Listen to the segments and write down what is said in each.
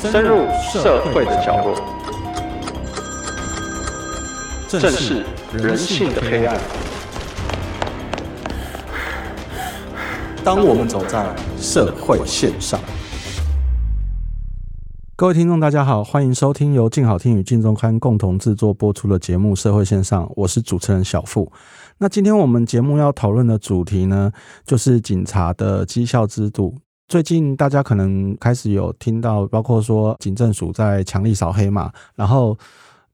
深入社会的角落，正视人性的黑暗。当我们走在社会线上，各位听众，大家好，欢迎收听由静好听与静周刊共同制作播出的节目《社会线上》，我是主持人小付。那今天我们节目要讨论的主题呢，就是警察的绩效制度。最近大家可能开始有听到，包括说警政署在强力扫黑嘛，然后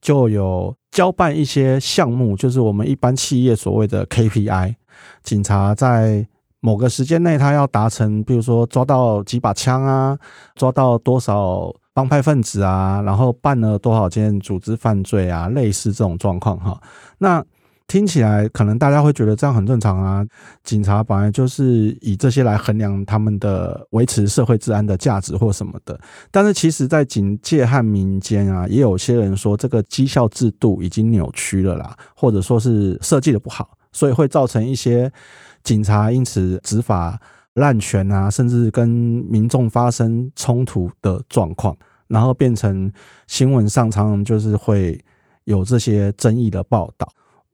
就有交办一些项目，就是我们一般企业所谓的 KPI，警察在某个时间内他要达成，比如说抓到几把枪啊，抓到多少帮派分子啊，然后办了多少件组织犯罪啊，类似这种状况哈，那。听起来可能大家会觉得这样很正常啊，警察本来就是以这些来衡量他们的维持社会治安的价值或什么的。但是其实，在警界和民间啊，也有些人说这个绩效制度已经扭曲了啦，或者说是设计的不好，所以会造成一些警察因此执法滥权啊，甚至跟民众发生冲突的状况，然后变成新闻上常常就是会有这些争议的报道。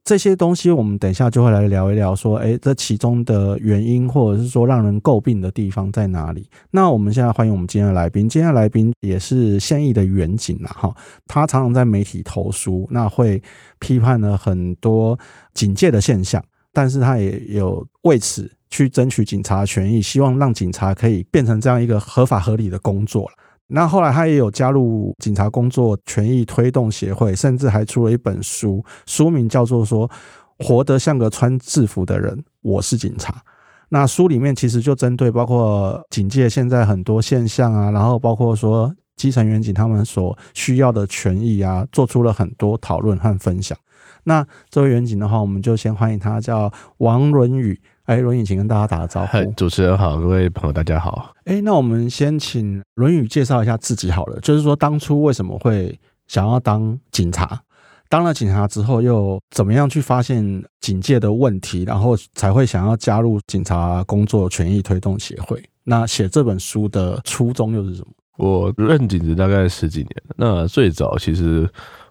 这些东西我们等一下就会来聊一聊，说，哎，这其中的原因，或者是说让人诟病的地方在哪里？那我们现在欢迎我们今天的来宾，今天的来宾也是现役的员警了哈，他常常在媒体投书，那会批判了很多警界的现象，但是他也有为此去争取警察权益，希望让警察可以变成这样一个合法合理的工作了。那后来他也有加入警察工作权益推动协会，甚至还出了一本书，书名叫做说“活得像个穿制服的人，我是警察”。那书里面其实就针对包括警界现在很多现象啊，然后包括说基层员警他们所需要的权益啊，做出了很多讨论和分享。那这位员警的话，我们就先欢迎他，叫王伦宇。哎，轮宇，请跟大家打个招呼。主持人好，各位朋友大家好。哎，那我们先请伦宇介绍一下自己好了。就是说，当初为什么会想要当警察？当了警察之后，又怎么样去发现警界的问题，然后才会想要加入警察工作权益推动协会？那写这本书的初衷又是什么？我任警职大概十几年，那最早其实。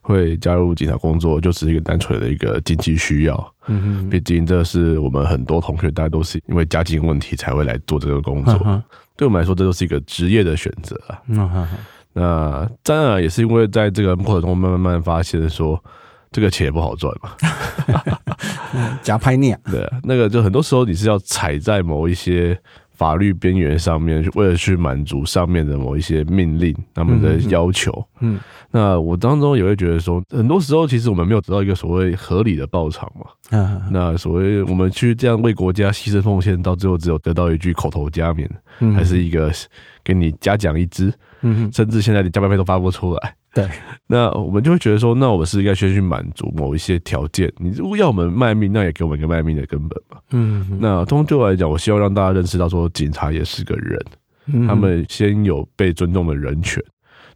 会加入警察工作，就是一个单纯的一个经济需要。嗯哼，毕竟这是我们很多同学，大家都是因为家境问题才会来做这个工作。对我们来说，这都是一个职业的选择啊。那当然也是因为在这个过程中，慢慢慢发现说，这个钱也不好赚嘛。假拍念。对，那个就很多时候你是要踩在某一些。法律边缘上面，为了去满足上面的某一些命令，他们的要求。嗯，那我当中也会觉得说，很多时候其实我们没有得到一个所谓合理的报偿嘛。嗯，那所谓我们去这样为国家牺牲奉献，到最后只有得到一句口头加冕，还是一个给你嘉奖一支，嗯，甚至现在连加班费都发不出来。对，那我们就会觉得说，那我们是应该先去满足某一些条件。你如果要我们卖命，那也给我们一个卖命的根本嘛。嗯哼，那终究来讲，我希望让大家认识到，说警察也是个人，嗯、他们先有被尊重的人权，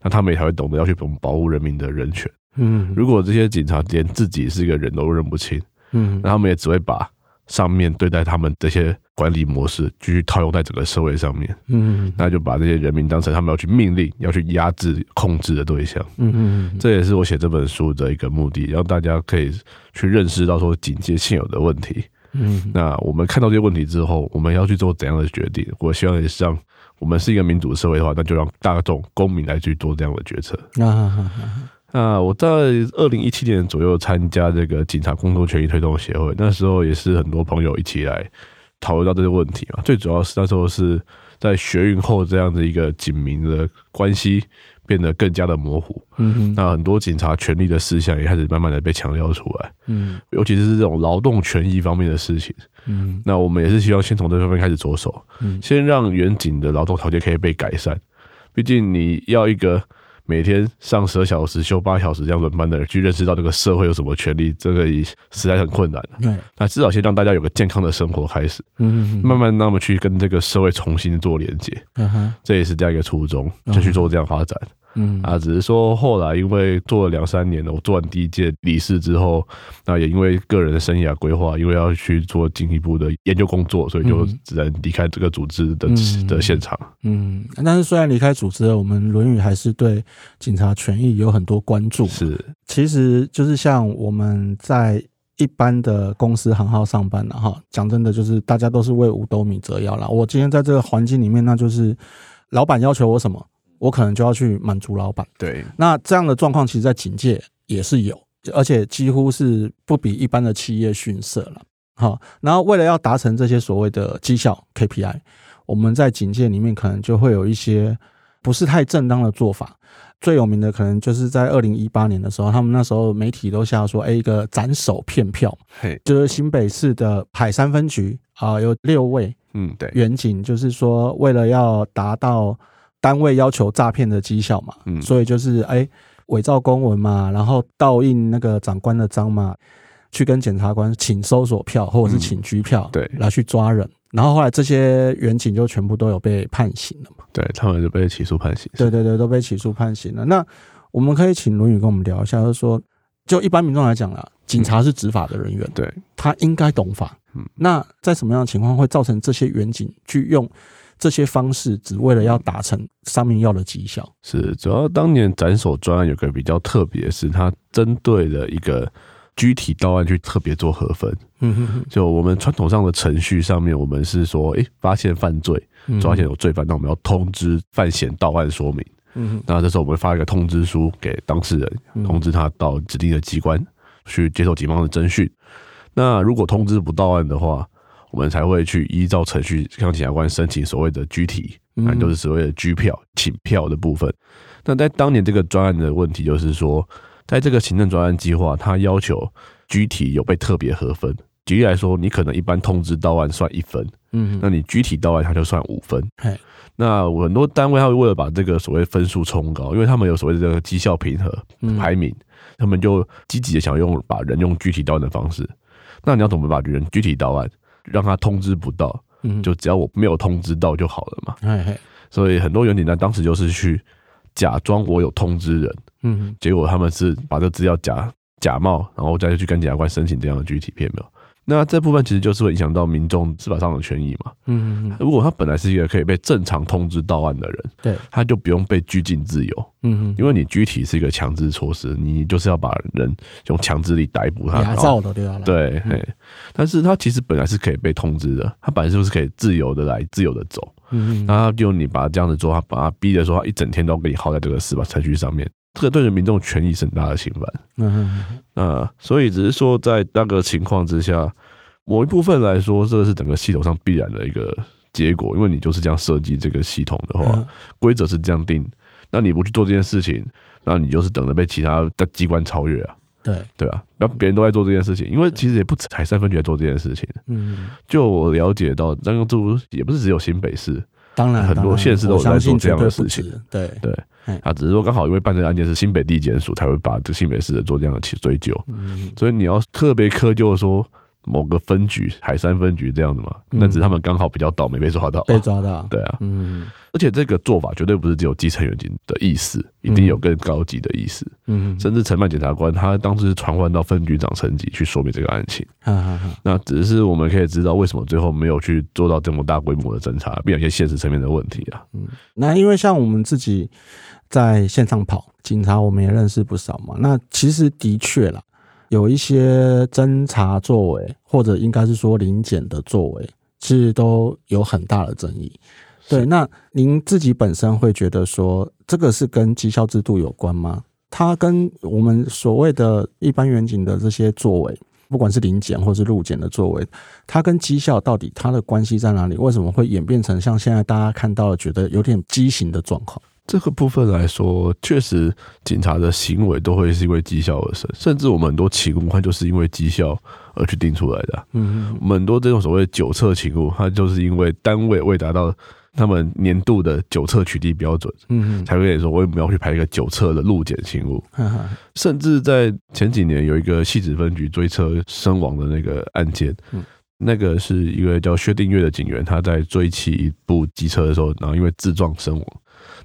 那他们也才会懂得要去保护人民的人权。嗯，如果这些警察连自己是一个人都认不清，嗯，那他们也只会把上面对待他们这些。管理模式继续套用在整个社会上面，嗯，那就把这些人民当成他们要去命令、要去压制、控制的对象，嗯嗯，这也是我写这本书的一个目的，让大家可以去认识到说警戒现有的问题，嗯，那我们看到这些问题之后，我们要去做怎样的决定？我希望也是让我们是一个民主社会的话，那就让大众公民来去做这样的决策。啊，那我在二零一七年左右参加这个警察工作权益推动协会，那时候也是很多朋友一起来。讨论到这些问题嘛，最主要是那时候是在学运后，这样的一个警民的关系变得更加的模糊。嗯哼，那很多警察权利的事项也开始慢慢的被强调出来。嗯，尤其是这种劳动权益方面的事情。嗯，那我们也是希望先从这方面开始着手，嗯，先让远警的劳动条件可以被改善。毕竟你要一个。每天上十二小时，休八小时这样轮班的人，去认识到这个社会有什么权利，这个实在很困难。对，那至少先让大家有个健康的生活开始，嗯，慢慢让他们去跟这个社会重新做连接。嗯哼，这也是这样一个初衷，就去做这样发展。嗯啊，只是说后来因为做了两三年了，我做完第一届理事之后，那也因为个人的生涯规划，因为要去做进一步的研究工作，所以就只能离开这个组织的、嗯、的现场。嗯，但是虽然离开组织了，我们论语还是对警察权益有很多关注。是，其实就是像我们在一般的公司行号上班了哈，讲真的，就是大家都是为五斗米折腰啦。我今天在这个环境里面，那就是老板要求我什么。我可能就要去满足老板。对，那这样的状况，其实，在警界也是有，而且几乎是不比一般的企业逊色了。好，然后为了要达成这些所谓的绩效 KPI，我们在警界里面可能就会有一些不是太正当的做法。最有名的可能就是在二零一八年的时候，他们那时候媒体都下说，哎，一个斩首骗票，嘿，就是新北市的海山分局啊，有六位，嗯，对，员警，就是说为了要达到。单位要求诈骗的绩效嘛，嗯，所以就是哎，伪造公文嘛，然后倒印那个长官的章嘛，去跟检察官请搜索票或者是请拘票，对，来去抓人。然后后来这些员警就全部都有被判刑了嘛，对，他们就被起诉判刑，对对对，都被起诉判刑了。那我们可以请伦宇跟我们聊一下，就是说，就一般民众来讲啦，警察是执法的人员，对，他应该懂法，嗯，那在什么样的情况会造成这些远警去用？这些方式只为了要达成上面要的绩效，是主要当年斩首专案有个比较特别，是它针对了一个具体到案去特别做核分。嗯哼哼，就我们传统上的程序上面，我们是说，哎，发现犯罪，发现有罪犯，那我们要通知犯嫌到案说明。嗯哼，那这时候我们会发一个通知书给当事人，通知他到指定的机关去接受警方的侦讯。那如果通知不到案的话，我们才会去依照程序向检察官申请所谓的拘提，那就是所谓的拘票、请票的部分。那在当年这个专案的问题就是说，在这个行政专案计划，它要求拘提有被特别核分。举例来说，你可能一般通知到案算一分，嗯，那你拘提到案它就算五分。那很多单位他会为了把这个所谓分数冲高，因为他们有所谓的这个绩效评核排名，他们就积极的想用把人用拘提到案的方式。那你要怎么把人拘提到案？让他通知不到，就只要我没有通知到就好了嘛。所以很多原警单当时就是去假装我有通知人，嗯，结果他们是把这资料假假冒，然后再去跟检察官申请这样的具体片没有。那这部分其实就是会影响到民众司法上的权益嘛。嗯嗯，如果他本来是一个可以被正常通知到案的人，对，他就不用被拘禁自由。嗯嗯，因为你具体是一个强制措施，你就是要把人用强制力逮捕他。压造的对吧？对，但是他其实本来是可以被通知的，他本来就是可以自由的来，自由的走。嗯嗯，然后就你把他这样子做，他把他逼着说，他一整天都给你耗在这个司法程序上面。这个对人民众权益是很大的侵犯，嗯那，所以只是说在那个情况之下，某一部分来说，这是整个系统上必然的一个结果，因为你就是这样设计这个系统的话，规则是这样定，那你不去做这件事情，那你就是等着被其他的机关超越啊，对。对啊，然后别人都在做这件事情，因为其实也不止海山分局在做这件事情，嗯，就我了解到，这个这也不是只有新北市，当然很多县市都有在做这样的事情，对对。啊，只是说刚好因为办这个案件是新北地检署，才会把这新北市的做这样的去追究。嗯，所以你要特别苛究说某个分局海山分局这样子嘛，那只是他们刚好比较倒霉被抓到，被抓到。对啊，嗯。而且这个做法绝对不是只有基层员警的意思，一定有更高级的意思。嗯，甚至承办检察官他当时是传唤到分局长层级去说明这个案情。嗯，那只是我们可以知道为什么最后没有去做到这么大规模的侦查，并有一些现实层面的问题啊。嗯，那因为像我们自己在线上跑警察，我们也认识不少嘛。那其实的确啦，有一些侦查作为，或者应该是说临检的作为，其实都有很大的争议。对，那您自己本身会觉得说，这个是跟绩效制度有关吗？它跟我们所谓的一般远景的这些作为，不管是临检或是路检的作为，它跟绩效到底它的关系在哪里？为什么会演变成像现在大家看到的，觉得有点畸形的状况？这个部分来说，确实警察的行为都会是因为绩效而生，甚至我们很多勤务，它就是因为绩效而去定出来的。嗯，我们很多这种所谓九测勤务，它就是因为单位未达到。他们年度的九测取缔标准，嗯，才会跟你说，我也没有去排一个九测的路检勤务，甚至在前几年有一个汐止分局追车身亡的那个案件，那个是一个叫薛定岳的警员，他在追骑一部机车的时候，然后因为自撞身亡，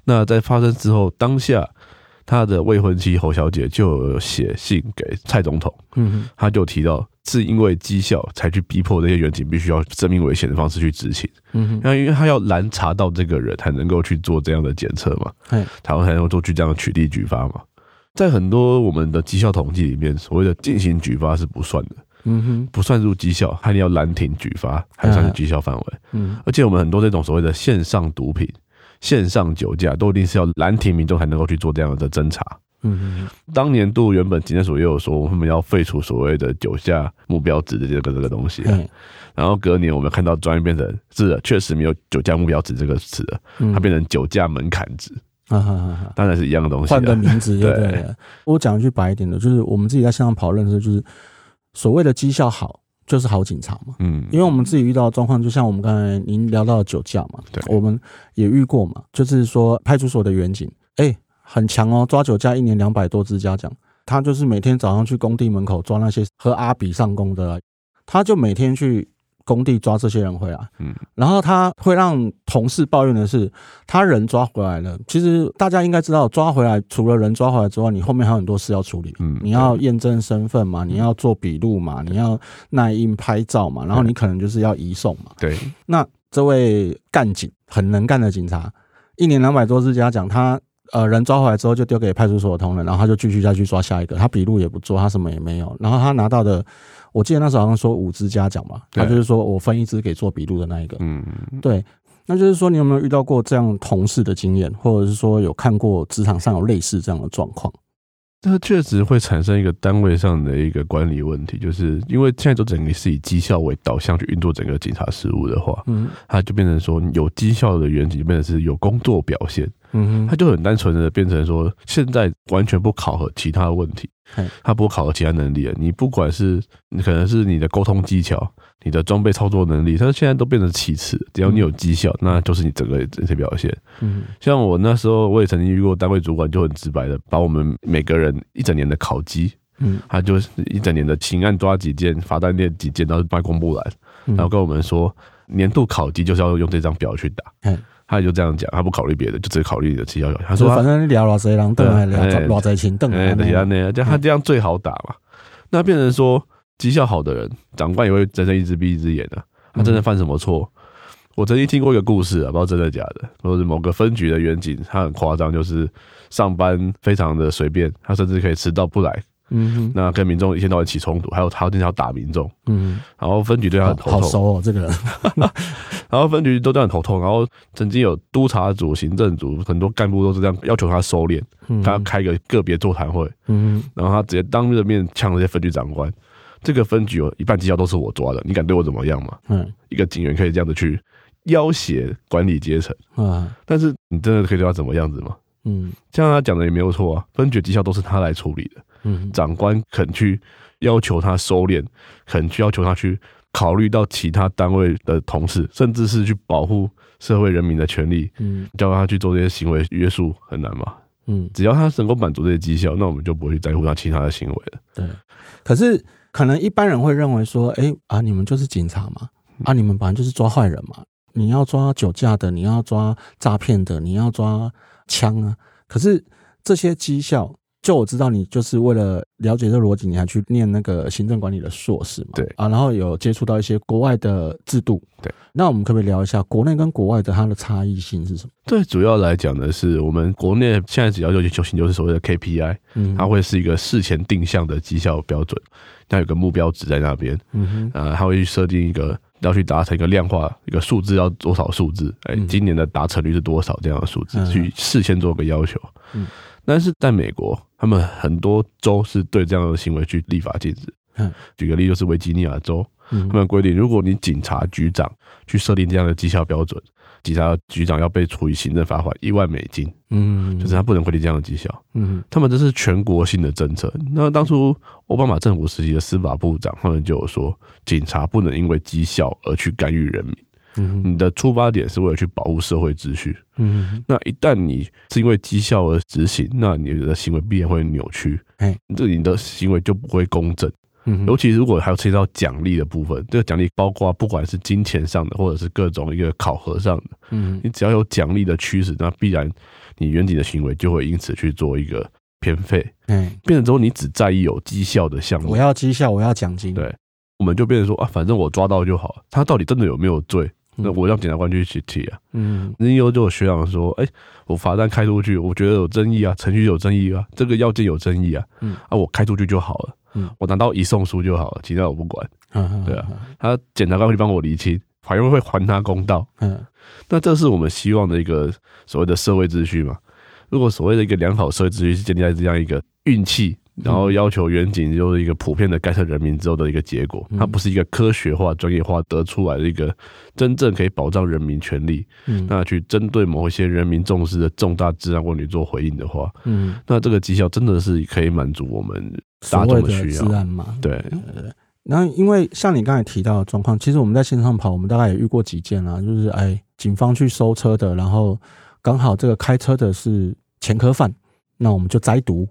那在发生之后，当下他的未婚妻侯小姐就有写信给蔡总统，嗯，他就提到是因为绩效才去逼迫这些员警必须要生命危险的方式去执勤，嗯，那因为他要拦查到这个人才能够去做这样的检测嘛，嗯，台湾才能够做去这样的取缔举发嘛，在很多我们的绩效统计里面，所谓的进行举发是不算的。嗯哼，不算入绩效，还要拦停举发，还算是绩效范围。嗯，而且我们很多这种所谓的线上毒品、线上酒驾，都一定是要拦停民众才能够去做这样的侦查。嗯哼，当年度原本警政署也有说，我们要废除所谓的酒驾目标值的这个这个东西。然后隔年我们看到专业变成是的，确实没有酒驾目标值这个词了，它变成酒驾门槛值。啊，当然是一样的东西，换个名字对。对，我讲一句白一点的，就是我们自己在线上跑认识，就是。所谓的绩效好，就是好警察嘛。嗯，因为我们自己遇到的状况，就像我们刚才您聊到的酒驾嘛，对，我们也遇过嘛。就是说，派出所的员警，哎，很强哦，抓酒驾一年两百多支嘉奖。他就是每天早上去工地门口抓那些喝阿比上工的，他就每天去。工地抓这些人回来，嗯，然后他会让同事抱怨的是，他人抓回来了。其实大家应该知道，抓回来除了人抓回来之外，你后面还有很多事要处理。嗯，你要验证身份嘛，你要做笔录嘛，你要捺印拍照嘛，然后你可能就是要移送嘛。对，那这位干警很能干的警察，一年两百多次嘉奖，他呃人抓回来之后就丢给派出所的同仁，然后他就继续再去抓下一个，他笔录也不做，他什么也没有，然后他拿到的。我记得那时候好像说五支嘉奖嘛，他就是说我分一支给做笔录的那一个。嗯，对，那就是说你有没有遇到过这样同事的经验，或者是说有看过职场上有类似这样的状况？这确实会产生一个单位上的一个管理问题，就是因为现在都整个是以绩效为导向去运作整个警察事务的话，嗯，它就变成说有绩效的员警就变成是有工作表现，嗯，他就很单纯的变成说现在完全不考核其他的问题。他不考核其他能力了，你不管是你可能是你的沟通技巧、你的装备操作能力，他现在都变成其次。只要你有绩效，那就是你整个这些表现。嗯，像我那时候，我也曾经遇过单位主管就很直白的把我们每个人一整年的考绩，嗯，他就是一整年的刑案抓几件、罚单列几件，然后发公布栏，然后跟我们说年度考绩就是要用这张表去打。嗯。他也就这样讲，他不考虑别的，就只考虑你的绩效。他说：“反正聊老贼狼邓，还聊老贼情邓。”哎，对啊，那样，这样他这样最好打嘛。那变成说绩效好的人，长官也会睁一只闭一只眼的。他真的犯什么错？我曾经听过一个故事啊，不知道真的假的，说是某个分局的员警，他很夸张，就是上班非常的随便，他甚至可以迟到不来。嗯哼，那跟民众一天到晚起冲突，还有他经常打民众，嗯，然后分局对他很头痛，好熟哦，这个人，然后分局都这样很头痛，然后曾经有督察组、行政组很多干部都是这样要求他收敛，他要开个个别座谈会，嗯，然后他直接当着面呛那些分局长官，这个分局有一半绩效都是我抓的，你敢对我怎么样吗？嗯，一个警员可以这样子去要挟管理阶层。啊，但是你真的可以对他怎么样子吗？嗯，这样他讲的也没有错啊，分局绩效都是他来处理的。嗯，长官肯去要求他收敛，肯去要求他去考虑到其他单位的同事，甚至是去保护社会人民的权利。嗯，叫他去做这些行为约束很难嘛。嗯，只要他能够满足这些绩效，那我们就不会去在乎他其他的行为了。对，可是可能一般人会认为说，哎、欸、啊，你们就是警察嘛，啊，你们本来就是抓坏人嘛，你要抓酒驾的，你要抓诈骗的，你要抓枪啊。可是这些绩效。就我知道你就是为了了解这个逻辑，你还去念那个行政管理的硕士嘛？对啊，然后有接触到一些国外的制度。对，那我们可不可以聊一下国内跟国外的它的差异性是什么？对主要来讲的是，我们国内现在只要求求行就是所谓的 KPI，嗯，它会是一个事前定向的绩效标准，它有个目标值在那边，嗯哼，啊，它会去设定一个要去达成一个量化一个数字要多少数字，哎，今年的达成率是多少这样的数字，去事先做个要求，嗯。但是在美国，他们很多州是对这样的行为去立法禁止。嗯，举个例，就是维吉尼亚州，他们规定，如果你警察局长去设定这样的绩效标准，警察局长要被处以行政罚款一万美金。嗯，就是他不能规定这样的绩效。嗯，他们这是全国性的政策。那当初奥巴马政府时期的司法部长，他们就有说，警察不能因为绩效而去干预人民。你的出发点是为了去保护社会秩序，嗯，那一旦你是因为绩效而执行，那你的行为必然会扭曲，哎，这你的行为就不会公正，嗯，尤其如果还有涉及到奖励的部分，这个奖励包括不管是金钱上的，或者是各种一个考核上的，嗯，你只要有奖励的驱使，那必然你员警的行为就会因此去做一个偏废，嗯，变成之后你只在意有绩效的项目，我要绩效，我要奖金，对，我们就变成说啊，反正我抓到就好，他到底真的有没有罪？那我让检察官去去提啊，嗯，那又就有学长说，哎、欸，我罚单开出去，我觉得有争议啊，程序有争议啊，这个要件有争议啊，嗯，啊，我开出去就好了，嗯，我拿到移送书就好了，其他我不管，嗯，对啊，他检察官会帮我厘清，法院会还他公道，嗯，那这是我们希望的一个所谓的社会秩序嘛？如果所谓的一个良好社会秩序是建立在这样一个运气。然后要求远景就是一个普遍的干涉人民之后的一个结果，它不是一个科学化、专业化得出来的一个真正可以保障人民权利。嗯，那去针对某一些人民重视的重大治安问题做回应的话，嗯，那这个绩效真的是可以满足我们大众的需要。治安嘛，对对对。然后因为像你刚才提到的状况，其实我们在线上跑，我们大概也遇过几件啊，就是哎，警方去收车的，然后刚好这个开车的是前科犯，那我们就摘毒。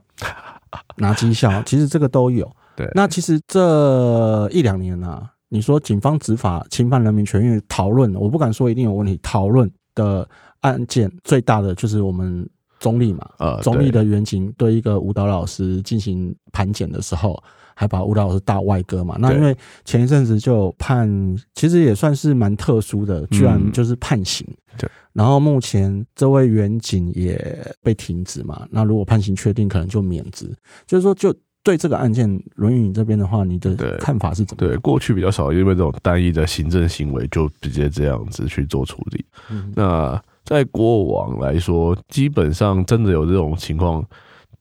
拿绩效，其实这个都有。对，那其实这一两年啊，你说警方执法侵犯人民权益讨论，我不敢说一定有问题。讨论的案件最大的就是我们中立嘛，呃，中立的原警对一个舞蹈老师进行盘检的时候。还把舞蹈老师大外割嘛？那因为前一阵子就判，其实也算是蛮特殊的，居然就是判刑。对。然后目前这位员警也被停职嘛？那如果判刑确定，可能就免职。就是说，就对这个案件，轮椅这边的话，你的看法是怎么？对，过去比较少，因为这种单一的行政行为就直接这样子去做处理。嗯。那在过往来说，基本上真的有这种情况。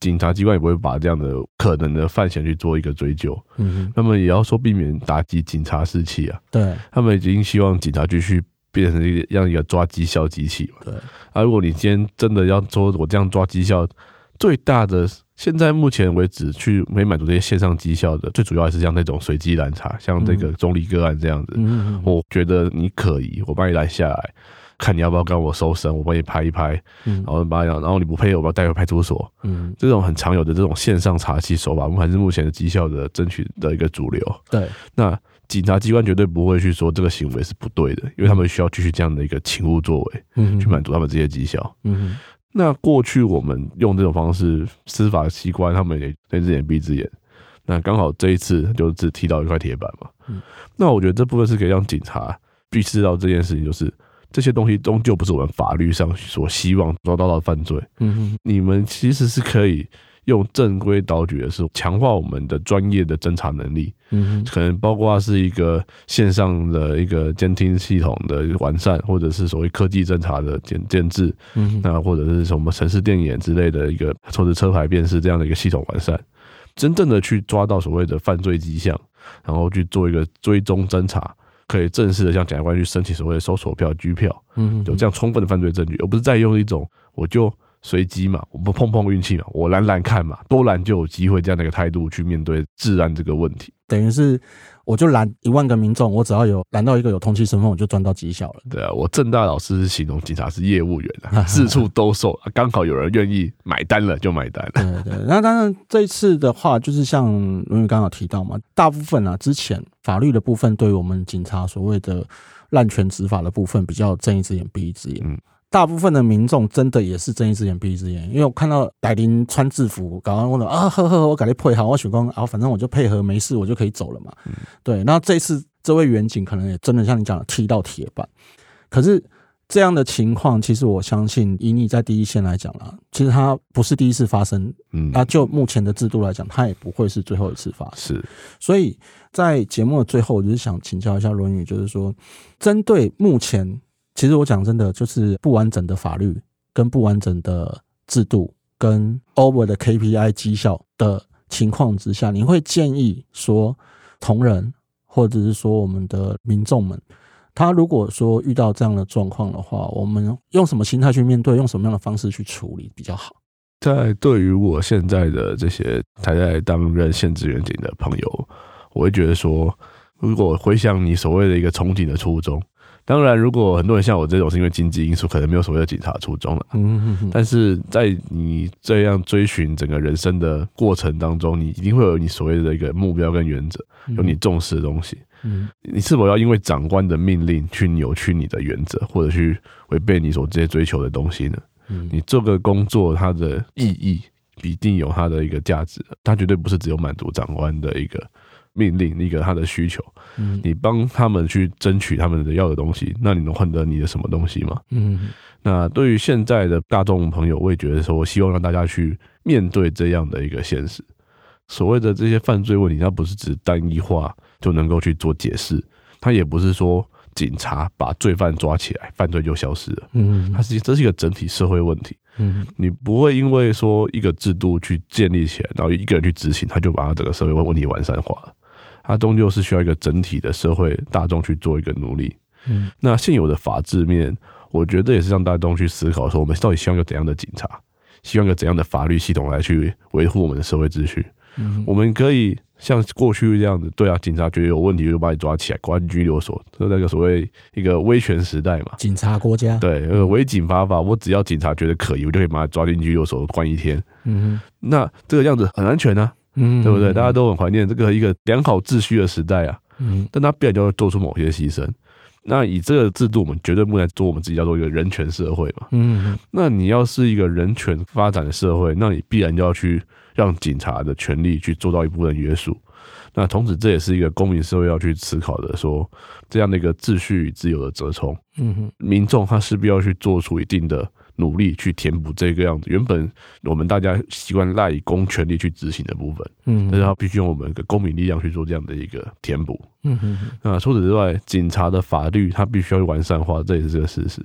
警察机关也不会把这样的可能的犯嫌去做一个追究，嗯，那么也要说避免打击警察士气啊，对，他们已经希望警察继续变成一个让一个抓绩效机器嘛，对，啊，如果你今天真的要说我这样抓绩效，最大的现在目前为止去没满足这些线上绩效的，最主要还是像那种随机拦查，像这个中立个案这样子，嗯，我觉得你可疑，我把你拦下来。看你要不要跟我搜身，我帮你拍一拍，嗯，然后把然后你不配合，我把带回派出所，嗯，这种很常有的这种线上查缉手法，我们还是目前的绩效的争取的一个主流。对，那警察机关绝对不会去说这个行为是不对的，因为他们需要继续这样的一个勤务作为，嗯，去满足他们这些绩效。嗯，那过去我们用这种方式，司法机关他们也睁只眼闭只眼，那刚好这一次就只踢到一块铁板嘛。嗯，那我觉得这部分是可以让警察意识到这件事情，就是。这些东西终究不是我们法律上所希望抓到的犯罪。嗯哼，你们其实是可以用正规导举的时候，强化我们的专业的侦查能力。嗯哼，可能包括是一个线上的一个监听系统的完善，或者是所谓科技侦查的检建制。嗯哼，那或者是什么城市电眼之类的一个，或者车牌辨识这样的一个系统完善，真正的去抓到所谓的犯罪迹象，然后去做一个追踪侦查。可以正式的向检察官去申请所谓的搜索票、拘票，嗯，有这样充分的犯罪证据，而不是再用一种我就随机嘛，我不碰碰运气嘛，我拦拦看嘛，多拦就有机会这样的一个态度去面对治安这个问题，等于是。我就拦一万个民众，我只要有拦到一个有通缉身份，我就赚到绩效了。对啊，我正大老师是形容警察是业务员啊，四处兜售，刚好有人愿意买单了就买单了。对对，那当然这一次的话，就是像伦宇刚好提到嘛，大部分啊之前法律的部分，对于我们警察所谓的滥权执法的部分，比较睁一只眼闭一只眼。嗯。大部分的民众真的也是睁一只眼闭一只眼，因为我看到歹灵穿制服，搞完问了啊呵呵，我赶紧配合，我选工啊，反正我就配合，没事我就可以走了嘛。嗯、对，那这次这位远景可能也真的像你讲的踢到铁板，可是这样的情况，其实我相信以你在第一线来讲啦，其实它不是第一次发生，嗯，那就目前的制度来讲，它也不会是最后一次发生。是，所以在节目的最后，我就是想请教一下伦宇，就是说针对目前。其实我讲真的，就是不完整的法律跟不完整的制度跟 over 的 KPI 绩效的情况之下，你会建议说同仁或者是说我们的民众们，他如果说遇到这样的状况的话，我们用什么心态去面对，用什么样的方式去处理比较好？在对于我现在的这些还在担任现职员警的朋友，我会觉得说，如果回想你所谓的一个憧憬的初衷。当然，如果很多人像我这种是因为经济因素，可能没有所谓的警察初衷了。嗯哼哼。但是在你这样追寻整个人生的过程当中，你一定会有你所谓的一个目标跟原则，有你重视的东西。嗯。你是否要因为长官的命令去扭曲你的原则，或者去违背你所直接追求的东西呢？嗯。你这个工作它的意义，必定有它的一个价值，它绝对不是只有满足长官的一个。命令一个他的需求，嗯，你帮他们去争取他们的要的东西，那你能换得你的什么东西吗？嗯，那对于现在的大众朋友，我也觉得说，我希望让大家去面对这样的一个现实。所谓的这些犯罪问题，它不是只单一化就能够去做解释，它也不是说警察把罪犯抓起来，犯罪就消失了。嗯，它是这是一个整体社会问题。嗯，你不会因为说一个制度去建立起来，然后一个人去执行，他就把他整个社会问题完善化了。它终究是需要一个整体的社会大众去做一个努力。嗯，那现有的法制面，我觉得也是让大众去思考说，我们到底希望有怎样的警察，希望有怎样的法律系统来去维护我们的社会秩序。嗯，我们可以像过去这样子，对啊，警察觉得有问题就把你抓起来关拘留所，就那个所谓一个威权时代嘛，警察国家。对，呃，违警法法，我只要警察觉得可疑，我就可以把他抓进拘留所关一天。嗯，那这个样子很安全呢？嗯，对不对？大家都很怀念这个一个良好秩序的时代啊。嗯，但他必然就要做出某些牺牲。那以这个制度，我们绝对不能做我们自己叫做一个人权社会嘛。嗯，那你要是一个人权发展的社会，那你必然就要去让警察的权利去做到一部分约束。那同时，这也是一个公民社会要去思考的，说这样的一个秩序与自由的折冲。嗯哼，民众他势必要去做出一定的。努力去填补这个样子，原本我们大家习惯赖以公权力去执行的部分，嗯，但是他必须用我们的公民力量去做这样的一个填补，嗯哼，那除此之外，警察的法律它必须要完善化，这也是这个事实。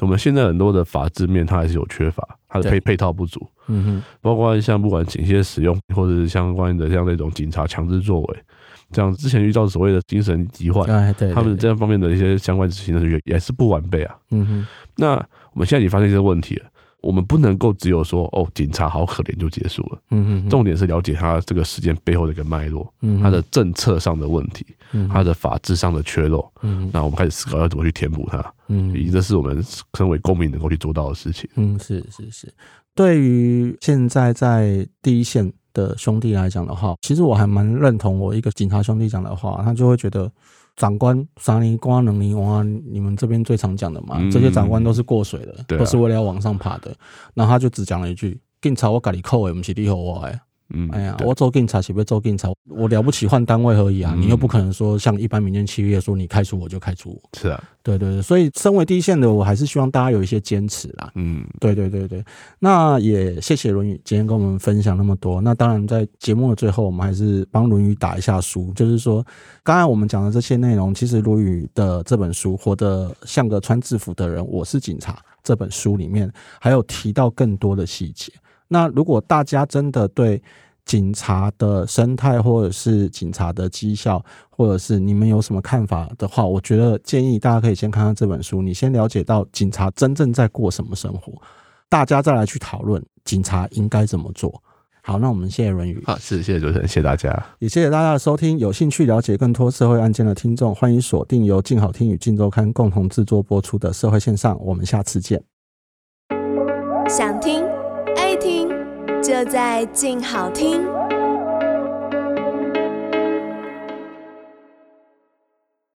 我们现在很多的法制面它还是有缺乏，它的配配套不足，嗯哼，包括像不管警械使用，或者是相关的像那种警察强制作为，这样之前遇到所谓的精神疾患，对，他们这样方面的一些相关执行的也也是不完备啊，嗯哼，那。我们现在已经发现这个问题了，我们不能够只有说哦，警察好可怜就结束了。嗯嗯，重点是了解他这个事件背后的一个脉络，嗯，他的政策上的问题，嗯，他的法制上的缺漏，嗯，那我们开始思考要怎么去填补它，嗯，以这是我们身为公民能够去做到的事情。嗯，是是是。对于现在在第一线的兄弟来讲的话，其实我还蛮认同我一个警察兄弟讲的话，他就会觉得。长官三年官能力哇，你们这边最常讲的嘛，嗯、这些长官都是过水的，啊、都是为了要往上爬的。然后他就只讲了一句：“警察我咖喱扣诶，不是你和我诶。”嗯，哎呀，我做警察岂不做警察？我了不起换单位而已啊！你又不可能说像一般民间企业说你开除我就开除我。是啊，对对对，所以身为第一线的，我还是希望大家有一些坚持啦。嗯，对对对对，那也谢谢伦宇今天跟我们分享那么多。那当然，在节目的最后，我们还是帮伦宇打一下书，就是说，刚才我们讲的这些内容，其实伦宇的这本书《活得像个穿制服的人》，我是警察这本书里面还有提到更多的细节。那如果大家真的对警察的生态，或者是警察的绩效，或者是你们有什么看法的话，我觉得建议大家可以先看看这本书，你先了解到警察真正在过什么生活，大家再来去讨论警察应该怎么做。好，那我们谢谢润宇，好，是谢谢主持人，谢谢大家，也谢谢大家的收听。有兴趣了解更多社会案件的听众，欢迎锁定由静好听与镜周刊共同制作播出的社会线上，我们下次见。想听。就在静好听。